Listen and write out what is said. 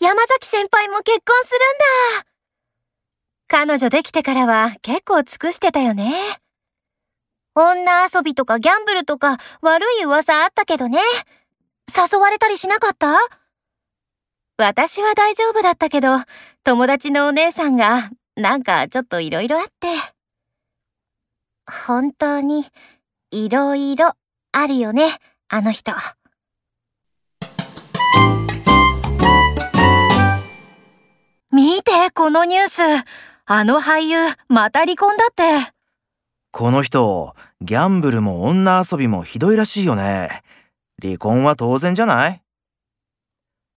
山崎先輩も結婚するんだ。彼女できてからは結構尽くしてたよね。女遊びとかギャンブルとか悪い噂あったけどね。誘われたりしなかった？私は大丈夫だったけど、友達のお姉さんがなんかちょっと色々あって。本当に色々あるよね、あの人。このニュース。あの俳優、また離婚だって。この人、ギャンブルも女遊びもひどいらしいよね。離婚は当然じゃない？